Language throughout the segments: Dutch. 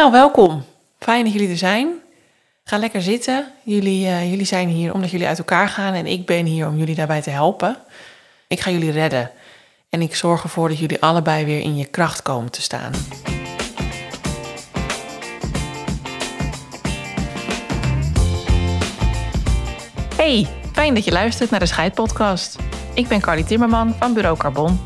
Nou, welkom. Fijn dat jullie er zijn. Ga lekker zitten. Jullie, eh, jullie zijn hier omdat jullie uit elkaar gaan en ik ben hier om jullie daarbij te helpen. Ik ga jullie redden en ik zorg ervoor dat jullie allebei weer in je kracht komen te staan. Hey, fijn dat je luistert naar de Scheidpodcast. Ik ben Carly Timmerman van Bureau Carbon,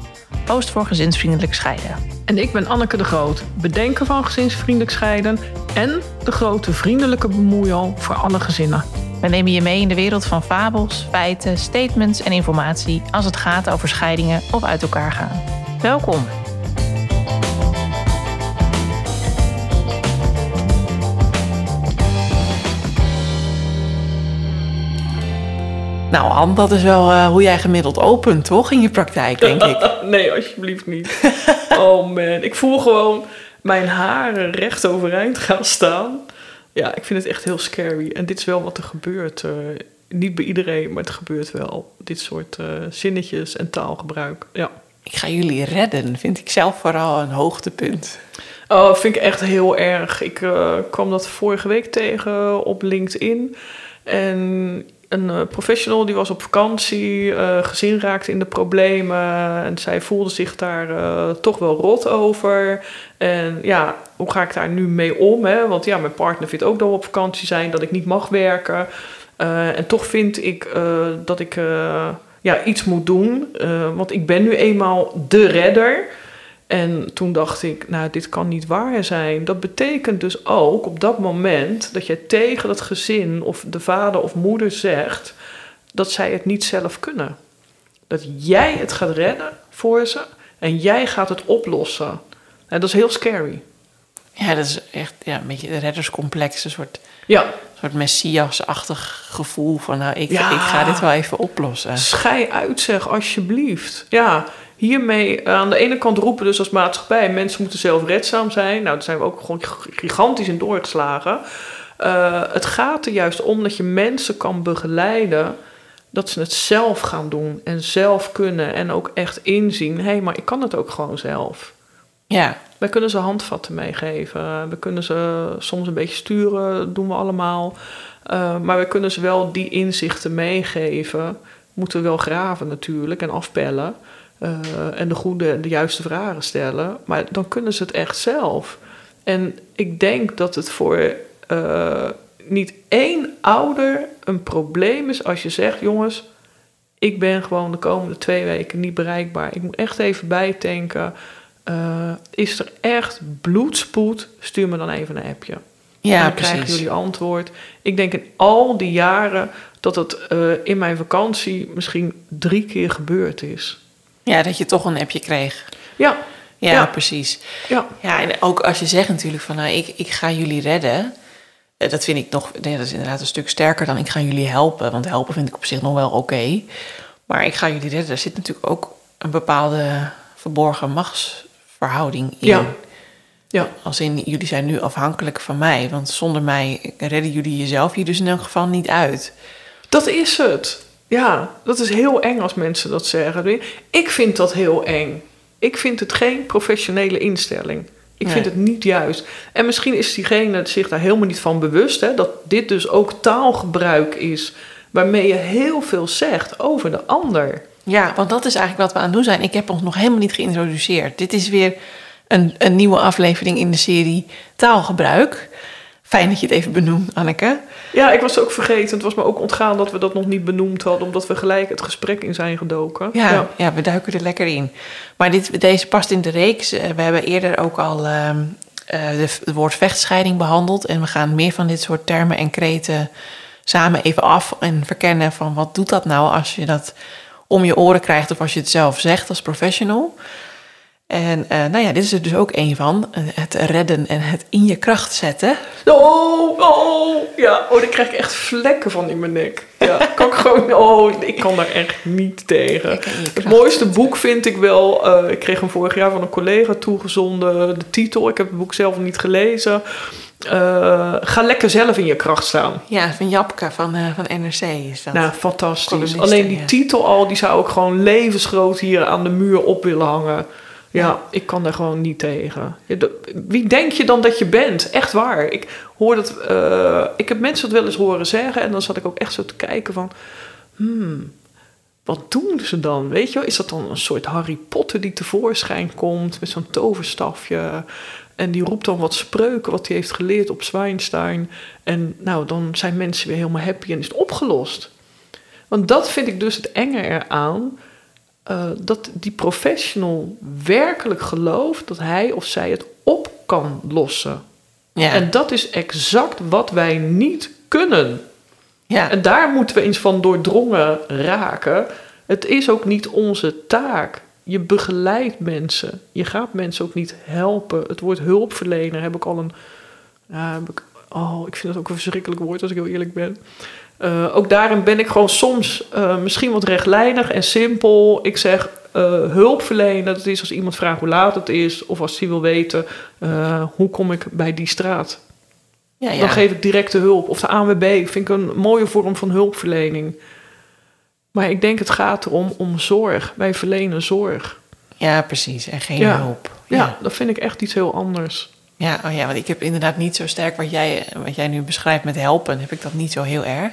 host voor gezinsvriendelijk scheiden. En ik ben Anneke de Groot, bedenker van gezinsvriendelijk scheiden en de grote vriendelijke bemoeial voor alle gezinnen. We nemen je mee in de wereld van fabels, feiten, statements en informatie als het gaat over scheidingen of uit elkaar gaan. Welkom. Nou, Han, dat is wel eh, hoe jij gemiddeld opent, toch? In je praktijk, denk ik. nee, alsjeblieft niet. oh man, ik voel gewoon mijn haren recht overeind gaan staan. Ja, ik vind het echt heel scary. En dit is wel wat er gebeurt. eh, niet bij iedereen, maar het gebeurt wel. Dit soort eh, zinnetjes en taalgebruik. Ja. Ik ga jullie redden, vind ik zelf vooral een hoogtepunt. Oh, vind ik echt heel erg. Ik eh, kwam dat vorige week tegen op LinkedIn. En een eh, professional die was op vakantie, eh, gezin raakte in de problemen. En zij voelde zich daar eh, toch wel rot over. En ja, hoe ga ik daar nu mee om? Hè? Want ja, mijn partner vindt ook dat we op vakantie zijn, dat ik niet mag werken. En toch vind ik dat ik ja, iets moet doen. Want ik ben nu eenmaal de redder. En toen dacht ik, nou, dit kan niet waar zijn. Dat betekent dus ook op dat moment dat je tegen dat gezin of de vader of moeder zegt dat zij het niet zelf kunnen. Dat jij het gaat redden voor ze en jij gaat het oplossen. En dat is heel scary. Ja, dat is echt ja, een beetje een redderscomplex, een soort, Ja, soort messias-achtig gevoel van, nou, ik, Ja. ik ga dit wel even oplossen. schei uit zeg, alsjeblieft. Ja, hiermee aan de ene kant roepen dus als maatschappij... mensen moeten zelfredzaam zijn. Nou, daar zijn we ook gewoon gigantisch in doorgeslagen. Eh, het gaat er juist om dat je mensen kan begeleiden... dat ze het zelf gaan doen en zelf kunnen... en ook echt inzien, hé, hey, maar ik kan het ook gewoon zelf. Ja, Wij kunnen ze handvatten meegeven. We kunnen ze soms een beetje sturen, doen we allemaal. Uh, maar we kunnen ze wel die inzichten meegeven. Moeten we wel graven natuurlijk en afpellen. Uh, en de goede en de juiste vragen stellen. Maar dan kunnen ze het echt zelf. En ik denk dat het voor uh, niet één ouder een probleem is als je zegt: jongens, ik ben gewoon de komende twee weken niet bereikbaar. Ik moet echt even bijtanken. Uh, is er echt bloedspoed? Stuur me dan even een appje. ja dan precies. krijgen jullie antwoord. Ik denk in al die jaren dat het uh, in mijn vakantie misschien drie keer gebeurd is. Ja, dat je toch een appje kreeg. Ja. Ja, Ja. precies. Ja. Ja, en ook als je zegt natuurlijk van, nou, ik, ik ga jullie redden. eh, Dat vind ik nog, nee, dat is inderdaad een stuk sterker dan ik ga jullie helpen. Want helpen vind ik op zich nog wel oké. Maar ik ga jullie redden, daar zit natuurlijk ook een bepaalde verborgen machtsverhouding in. Ja. Ja. Als in, jullie zijn nu afhankelijk van mij. Want zonder mij redden jullie jezelf hier dus in elk geval niet uit. Dat is het. Ja, dat is heel eng als mensen dat zeggen. Ik vind dat heel eng. Ik vind het geen professionele instelling. Ik vind het niet juist. En misschien is diegene zich daar helemaal niet van bewust, hè, dat dit dus ook taalgebruik is waarmee je heel veel zegt over de ander. Ja, want dat is eigenlijk wat we aan het doen zijn. Ik heb ons nog helemaal niet geïntroduceerd. Dit is weer een, een nieuwe aflevering in de serie Taalgebruik. Fijn dat je het even benoemt, Anneke. Ja, ik was het ook vergeten. Het was me ook ontgaan dat we dat nog niet benoemd hadden, omdat we gelijk het gesprek in zijn gedoken. Ja, ja. we duiken er lekker in. Maar dit, deze past in de reeks. Eh, We hebben eerder ook al ehm, eh, het woord vechtscheiding behandeld. En we gaan meer van dit soort termen en kreten samen even af en verkennen van wat doet dat nou als je dat om je oren krijgt of als je het zelf zegt als professional. En eh, nou ja, dit is er dus ook een van. eh, Het redden en het in je kracht zetten. Oh, oh, ja. Oh, dan krijg ik echt vlekken van in mijn nek. Ja, kan ik gewoon... Oh, ik kan daar echt niet tegen. Het mooiste boek vind ik wel... eh, ik kreeg hem vorig jaar van een collega toegezonden. De titel, ik heb het boek zelf niet gelezen. Ga lekker zelf in je kracht staan. Ja, van Japke van, van NRC is dat. Nou, fantastisch. Alleen die ja. titel al, die zou ik gewoon levensgroot hier aan de muur op willen hangen. Ja, ik kan daar gewoon niet tegen. Wie denk je dan dat je bent? Echt waar. Ik hoor dat. eh, ik heb mensen dat wel eens horen zeggen. En dan zat ik ook echt zo te kijken van. Hmm, wat doen ze dan? Weet je? Is dat dan een soort Harry Potter die tevoorschijn komt met zo'n toverstafje? En die roept dan wat spreuken wat hij heeft geleerd op Zwijnstein. En nou, dan zijn mensen weer helemaal happy en is het opgelost. Want dat vind ik dus het enge eraan. Eh, dat die professional werkelijk gelooft dat hij of zij het op kan lossen. Ja. En dat is exact wat wij niet kunnen. ja. En daar moeten we eens van doordrongen raken. Het is ook niet onze taak. Je begeleidt mensen. Je gaat mensen ook niet helpen. Het woord hulpverlener heb ik al een. Heb ik, oh, ik vind dat ook een verschrikkelijk woord als ik heel eerlijk ben. Eh, ook daarin ben ik gewoon soms eh, misschien wat rechtlijnig en simpel. Ik zeg eh, hulpverlenen. Dat is als iemand vraagt hoe laat het is. Of als hij wil weten hoe kom ik bij die straat. ja, ja. Dan geef ik directe hulp. Of de ANWB vind ik een mooie vorm van hulpverlening. Maar ik denk het gaat erom om zorg. Wij verlenen zorg. ja, precies. En geen Ja. hulp. Ja, dat vind ik echt iets heel anders. Ja, oh ja, want ik heb inderdaad niet zo sterk wat jij, wat jij nu beschrijft met helpen, heb ik dat niet zo heel erg.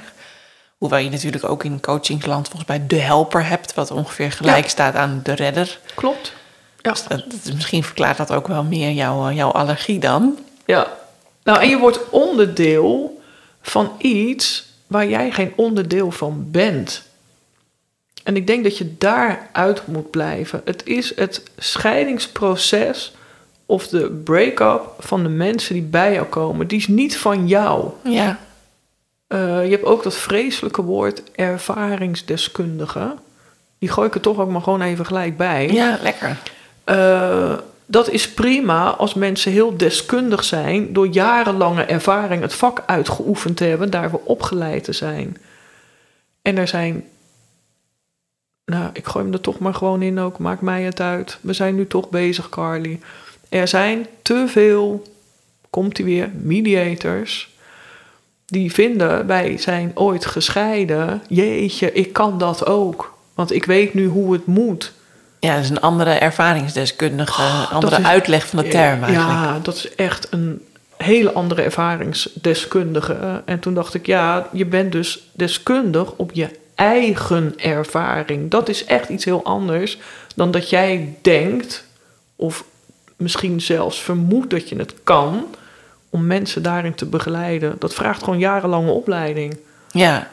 Hoewel je natuurlijk ook in coachingsland volgens mij de helper hebt, wat ongeveer gelijk Ja. staat aan de redder. Klopt. Ja. Dat, dat- misschien verklaart dat ook wel meer jouw, jouw allergie dan. ja. Nou, en je wordt onderdeel van iets waar jij geen onderdeel van bent. En ik denk dat je daaruit moet blijven. Het is het scheidingsproces of de break-up van de mensen die bij jou komen. Die is niet van jou. Ja, Eh, je hebt ook dat vreselijke woord ervaringsdeskundige. Die gooi ik er toch ook maar gewoon even gelijk bij. ja lekker. Eh, dat is prima als mensen heel deskundig zijn, door jarenlange ervaring het vak uitgeoefend te hebben, daarvoor opgeleid te zijn. En er zijn, nou, ik gooi hem er toch maar gewoon in ook, maakt mij het uit. We zijn nu toch bezig, Carly. Er zijn te veel, komt hij weer, mediators, die vinden wij zijn ooit gescheiden. Jeetje, ik kan dat ook, want ik weet nu hoe het moet. Ja, dat is een andere ervaringsdeskundige, een andere Oh, is- uitleg van de term eigenlijk. Ja, dat is echt een hele andere ervaringsdeskundige. En toen dacht ik, ja, je bent dus deskundig op je eigen ervaring. Dat is echt iets heel anders dan dat jij denkt, of misschien zelfs vermoedt dat je het kan, om mensen daarin te begeleiden. Dat vraagt gewoon jarenlange opleiding. Ja.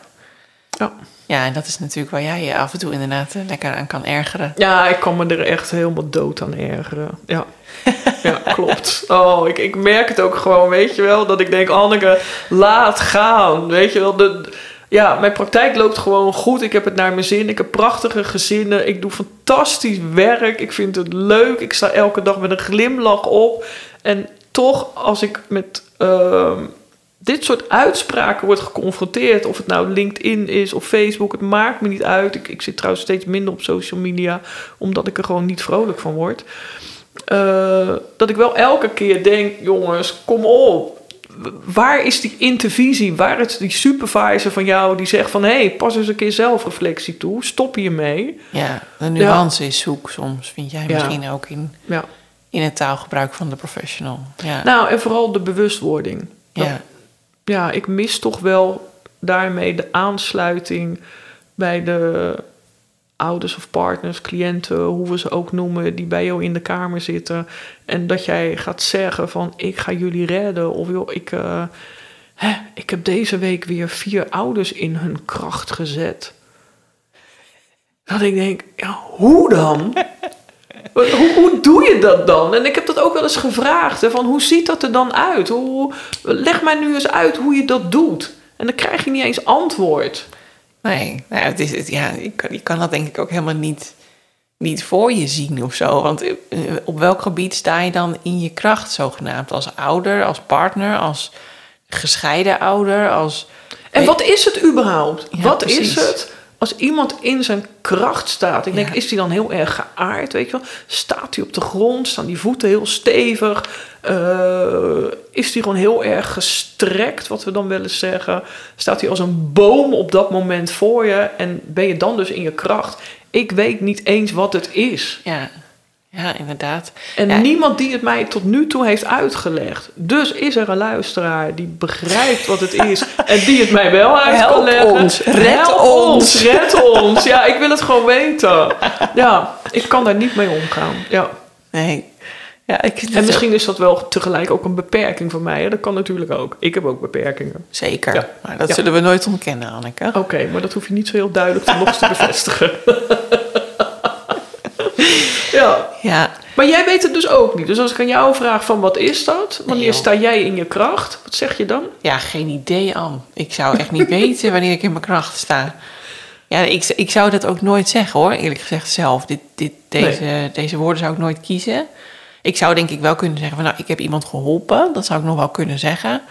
Ja. ja, en dat is natuurlijk waar jij je af en toe inderdaad eh, lekker aan kan ergeren. Ja, ik kan me er echt helemaal dood aan ergeren. Ja, ja klopt. Oh, ik, ik merk het ook gewoon, weet je wel. Dat ik denk, Anneke, laat gaan. Weet je wel, de, ja, mijn praktijk loopt gewoon goed. Ik heb het naar mijn zin. Ik heb prachtige gezinnen. Ik doe fantastisch werk. Ik vind het leuk. Ik sta elke dag met een glimlach op. En toch, als ik met... ehm, dit soort uitspraken wordt geconfronteerd. Of het nou LinkedIn is of Facebook, het maakt me niet uit. Ik, ik zit trouwens steeds minder op social media, omdat ik er gewoon niet vrolijk van word. Eh, dat ik wel elke keer denk, jongens, kom op. Waar is die intervisie? Waar is die supervisor van jou die zegt van... hé, hey, pas eens een keer zelfreflectie toe. Stop hiermee. Ja, de nuance is zoek soms, vind jij Ja. misschien ook in, Ja. In het taalgebruik van de professional. Ja, Nou, en vooral de bewustwording. Dat- ja. ja, ik mis toch wel daarmee de aansluiting bij de ouders of partners, cliënten, hoe we ze ook noemen, die bij jou in de kamer zitten. En dat jij gaat zeggen van ik ga jullie redden. Of joh, ik, eh, hè, ik heb deze week weer vier ouders in hun kracht gezet. Dat ik denk, ja, hoe dan? Hoe, hoe doe je dat dan? En ik heb dat ook wel eens gevraagd. Hè, van hoe ziet dat er dan uit? Hoe, leg mij nu eens uit hoe je dat doet. En dan krijg je niet eens antwoord. Nee, nou, het is, het, ja, je, kan, je kan dat denk ik ook helemaal niet, niet voor je zien of zo. Want eh, op welk gebied sta je dan in je kracht zogenaamd? Als ouder, als partner, als gescheiden ouder, als... En wat is het überhaupt? Ja, wat precies. is het als iemand in zijn kracht staat? Ik denk, Ja. is die dan heel erg geaard? Weet je wel? Staat hij op de grond? Staan die voeten heel stevig? Eh, is die gewoon heel erg gestrekt, wat we dan wel eens zeggen? Staat hij als een boom op dat moment voor je? En ben je dan dus in je kracht? Ik weet niet eens wat het is. Ja, Ja, inderdaad. En Ja. niemand die het mij tot nu toe heeft uitgelegd. Dus is er een luisteraar die begrijpt wat het is en die het mij wel uit Help kan leggen. ons, red Help ons. red ons. Ja, ik wil het gewoon weten. Ja, ik kan daar niet mee omgaan. Ja. Nee. Ja, ik En misschien is dat wel tegelijk ook een beperking voor mij. Hè? Dat kan natuurlijk ook. Ik heb ook beperkingen. Zeker. Ja. Maar dat Ja. zullen we nooit ontkennen, Anneke. Oké, maar dat hoef je niet zo heel duidelijk te nog te bevestigen. Ja, Ja. maar jij weet het dus ook niet. Dus als ik aan jou vraag van wat is dat? Wanneer sta jij in je kracht? Wat zeg je dan? ja, geen idee, Anne. Ik zou echt niet weten wanneer ik in mijn kracht sta. Ja, ik, ik zou dat ook nooit zeggen, hoor. Eerlijk gezegd zelf. Dit, dit, deze, deze woorden zou ik nooit kiezen. Ik zou denk ik wel kunnen zeggen van... nou, ik heb iemand geholpen. Dat zou ik nog wel kunnen zeggen.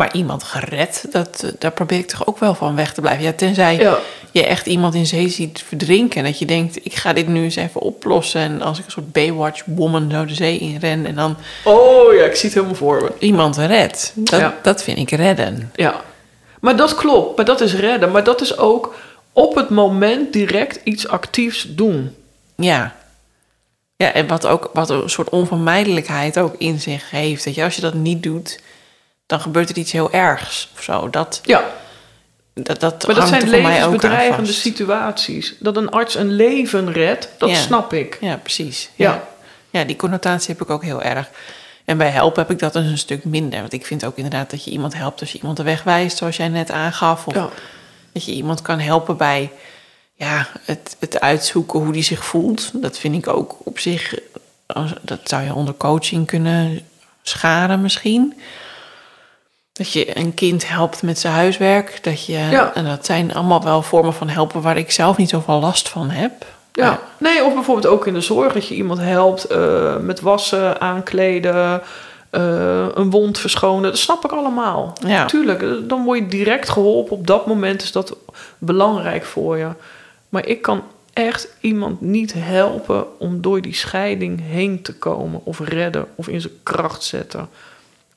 Maar iemand gered, dat, eh, daar probeer ik toch ook wel van weg te blijven. Ja, tenzij Ja. je echt iemand in zee ziet verdrinken... en dat je denkt, ik ga dit nu eens even oplossen... en als ik een soort Baywatch-woman zo de zee in ren... en dan Oh ja, ik zie het helemaal voor me. iemand red. Dat, Ja. dat vind ik redden. Ja, maar dat klopt. Maar dat is redden. Maar dat is ook op het moment direct iets actiefs doen. Ja. Ja, en wat ook wat een soort onvermijdelijkheid ook in zich heeft. Dat je, als je dat niet doet, dan gebeurt er iets heel ergs of zo. Dat, Ja, dat, dat maar dat zijn voor mij ook aan levensbedreigende situaties. Dat een arts een leven redt, dat Ja. snap ik. Ja, precies. Ja. Ja. ja, die connotatie heb ik ook heel erg. En bij helpen heb ik dat dus een stuk minder. Want ik vind ook inderdaad dat je iemand helpt als je iemand de weg wijst, zoals jij net aangaf. Of Ja. dat je iemand kan helpen bij ja, het, het uitzoeken hoe die zich voelt. Dat vind ik ook op zich, als- dat zou je onder coaching kunnen scharen misschien. Dat je een kind helpt met zijn huiswerk. Dat je, Ja. En dat zijn allemaal wel vormen van helpen waar ik zelf niet zoveel last van heb. Ja, nee, of bijvoorbeeld ook in de zorg dat je iemand helpt eh, met wassen, aankleden, eh, een wond verschonen. Dat snap ik allemaal. Ja. Tuurlijk, eh, dan word je direct geholpen. Op dat moment is dat belangrijk voor je. Maar ik kan echt iemand niet helpen om door die scheiding heen te komen of redden of in zijn kracht zetten.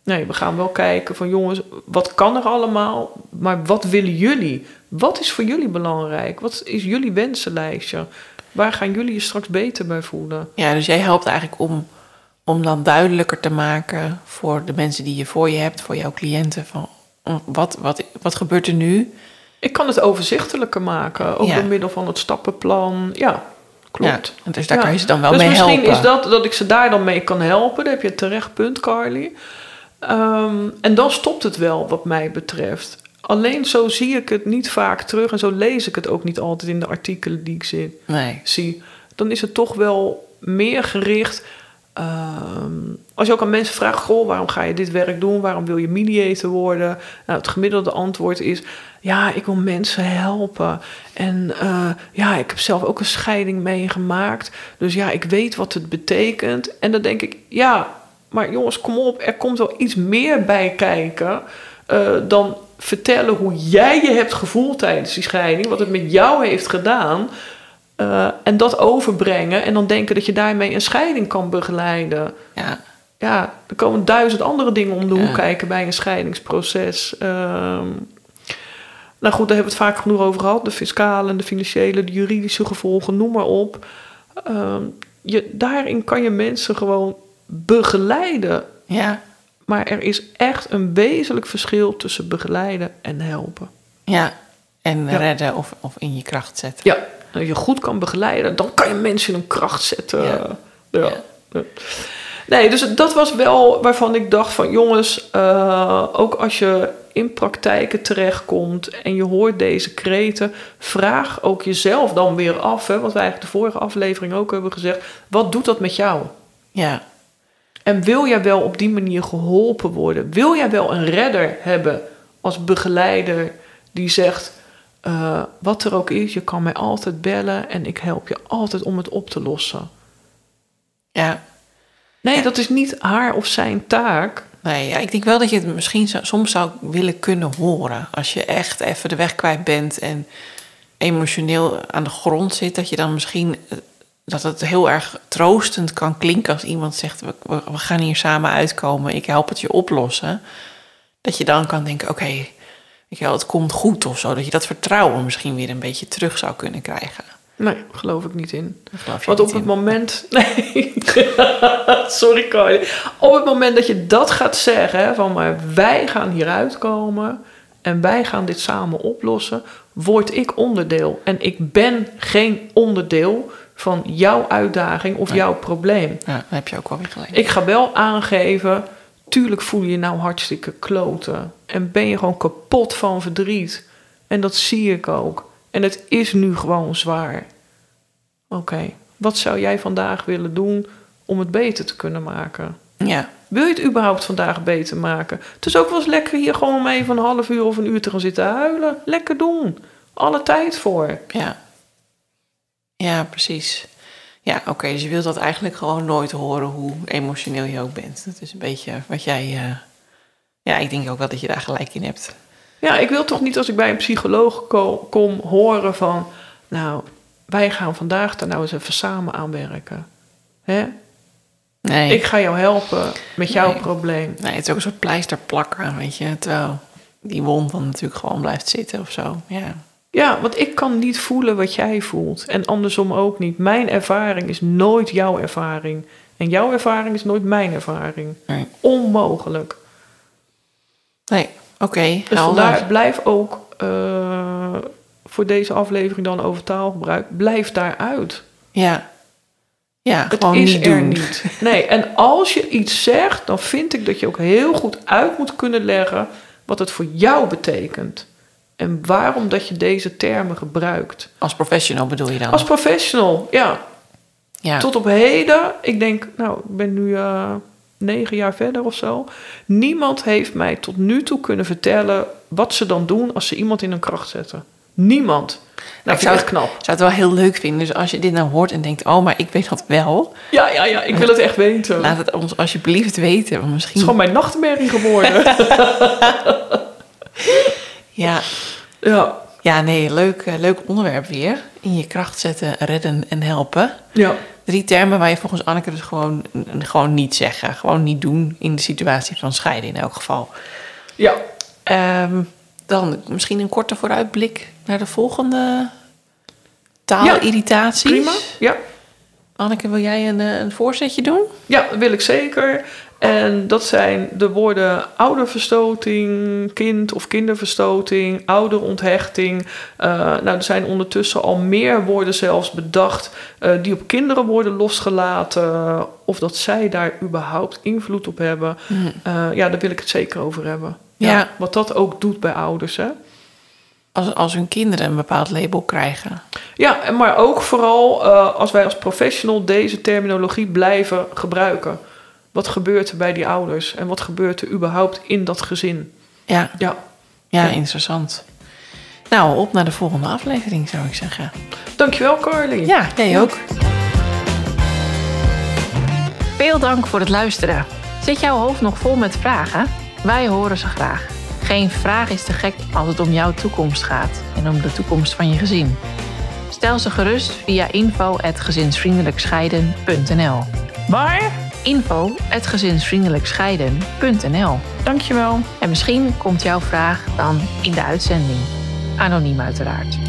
Nee, we gaan wel kijken van jongens, wat kan er allemaal? Maar wat willen jullie? Wat is voor jullie belangrijk? Wat is jullie wensenlijstje? Waar gaan jullie je straks beter bij voelen? Ja, dus jij helpt eigenlijk om, om dan duidelijker te maken voor de mensen die je voor je hebt, voor jouw cliënten, van wat, wat, wat gebeurt er nu? Ik kan het overzichtelijker maken, ook Ja. door middel van het stappenplan. Ja, klopt. Ja, dus daar Ja. kan je ze dan wel dus mee misschien helpen. is dat dat ik ze daar dan mee kan helpen. Daar heb je terecht punt, Carly. Ehm, en dan stopt het wel, wat mij betreft. Alleen zo zie ik het niet vaak terug en zo lees ik het ook niet altijd in de artikelen die ik zie. Nee. zie, dan is het toch wel meer gericht. ehm, als je ook aan mensen vraagt: Goh, waarom ga je dit werk doen? Waarom wil je mediator worden? Nou, het gemiddelde antwoord is: Ja, ik wil mensen helpen. En eh, ja, ik heb zelf ook een scheiding meegemaakt. Dus ja, ik weet wat het betekent. En dan denk ik: Ja, maar jongens, kom op, er komt wel iets meer bij kijken. eh, dan vertellen hoe jij je hebt gevoeld tijdens die scheiding, wat het met jou heeft gedaan. Eh, en dat overbrengen en dan denken dat je daarmee een scheiding kan begeleiden. Ja, Ja, er komen duizend andere dingen om de hoek Ja. kijken bij een scheidingsproces. Ehm, nou goed, daar hebben we het vaak genoeg over gehad. De fiscale, de financiële, de juridische gevolgen, noem maar op. Ehm, je, daarin kan je mensen gewoon begeleiden. ja, Maar er is echt een wezenlijk verschil tussen begeleiden en helpen. ja. En Ja. redden of, of in je kracht zetten. Ja, als je goed kan begeleiden, dan kan je mensen in hun kracht zetten. Ja. Ja. Ja. Ja. Nee, dus dat was wel waarvan ik dacht van jongens, eh, ook als je in praktijken terechtkomt en je hoort deze kreten, vraag ook jezelf dan weer af, hè, wat wij eigenlijk de vorige aflevering ook hebben gezegd, wat doet dat met jou? Ja, En wil jij wel op die manier geholpen worden? Wil jij wel een redder hebben als begeleider die zegt: eh, Wat er ook is, je kan mij altijd bellen en ik help je altijd om het op te lossen? ja. Nee, dat is niet haar of zijn taak. Nee, ja, ik denk wel dat je het misschien zo- soms zou willen kunnen horen. Als je echt even de weg kwijt bent en emotioneel aan de grond zit, dat je dan misschien eh, dat het heel erg troostend kan klinken als iemand zegt: we, we, we gaan hier samen uitkomen, ik help het je oplossen. Dat je dan kan denken: oké, wel, het komt goed of zo. Dat je dat vertrouwen misschien weer een beetje terug zou kunnen krijgen. Nee, geloof ik niet in. Daar geloof je Want op het in. moment. Nee. Sorry, Carly. Op het moment dat je dat gaat zeggen, van maar wij gaan hieruit komen en wij gaan dit samen oplossen, word ik onderdeel. En ik ben geen onderdeel van jouw uitdaging of jouw probleem. Ja, daar heb je ook wel weer gelijk. Ik ga wel aangeven, tuurlijk voel je je nou hartstikke kloten. En ben je gewoon kapot van verdriet. En dat zie ik ook. En het is nu gewoon zwaar. Oké, wat zou jij vandaag willen doen om het beter te kunnen maken? Ja, Wil je het überhaupt vandaag beter maken? Het is ook wel eens lekker hier gewoon om even een half uur of een uur te gaan zitten huilen. Lekker doen. Alle tijd voor. ja. Ja, precies. Ja, oké, dus je wilt dat eigenlijk gewoon nooit horen hoe emotioneel je ook bent. Dat is een beetje wat jij... eh, Ja, ik denk ook wel dat je daar gelijk in hebt. Ja, ik wil toch niet als ik bij een psycholoog ko- kom horen van... Nou, wij gaan vandaag daar nou eens even samen aan werken. Hè? Nee, Ik ga jou helpen met jouw Nee. probleem. nee, het is ook een soort pleister plakken, weet je. Terwijl die wond dan natuurlijk gewoon blijft zitten of zo. Ja, Ja, want ik kan niet voelen wat jij voelt. En andersom ook niet. Mijn ervaring is nooit jouw ervaring. En jouw ervaring is nooit mijn ervaring. nee. Onmogelijk. Nee, oké. Dus helder. vandaar, blijf ook eh, voor deze aflevering dan over taalgebruik. Blijf daaruit. Ja. Ja, Het gewoon is niet er doen. niet. Nee, en als je iets zegt, dan vind ik dat je ook heel goed uit moet kunnen leggen wat het voor jou betekent. En waarom dat je deze termen gebruikt. Als professional bedoel je dan? Als professional, ja. ja. Tot op heden, ik denk, nou, ik ben nu eh, negen jaar verder of zo. Niemand heeft mij tot nu toe kunnen vertellen wat ze dan doen als ze iemand in een kracht zetten. Niemand. Nou, ik vind ik zou, echt knap. zou het wel heel leuk vinden. Dus als je dit nou hoort en denkt... oh, maar ik weet dat wel. Ja, ja, ja, ik wil het echt weten. Laat het ons alsjeblieft weten. Want Het misschien... is gewoon mijn nachtmerrie geworden. ja, ja, ja, nee, leuk, eh, leuk onderwerp weer. In je kracht zetten, redden en helpen. ja. Drie termen waar je volgens Anneke dus gewoon, gewoon niet zeggen. Gewoon niet doen in de situatie van scheiden in elk geval. ja. Ehm, dan misschien een korte vooruitblik naar de volgende taalirritaties. Prima. Ja. Anneke, wil jij een, eh, een voorzetje doen? ja, dat wil ik zeker. En dat zijn de woorden ouderverstoting, kind of kinderverstoting, ouderonthechting. Eh, nou, er zijn ondertussen al meer woorden zelfs bedacht eh, die op kinderen worden losgelaten. Of dat zij daar überhaupt invloed op hebben. Eh, ja, daar wil ik het zeker over hebben. Ja, Ja. Wat dat ook doet bij ouders, hè. Als, als hun kinderen een bepaald label krijgen. Ja, maar ook vooral als wij als professional deze terminologie blijven gebruiken. Wat gebeurt er bij die ouders en wat gebeurt er überhaupt in dat gezin? Ja, Ja, ja, Ja. interessant. Nou, op naar de volgende aflevering zou ik zeggen. dankjewel Carly. Ja, jij ook. Veel dank voor het luisteren. Zit jouw hoofd nog vol met vragen? Wij horen ze graag. Geen vraag is te gek als het om jouw toekomst gaat en om de toekomst van je gezin. Stel ze gerust via info.gezinsvriendelijkscheiden.nl Waar? info.gezinsvriendelijkscheiden.nl Dankjewel. En misschien komt jouw vraag dan in de uitzending. Anoniem uiteraard.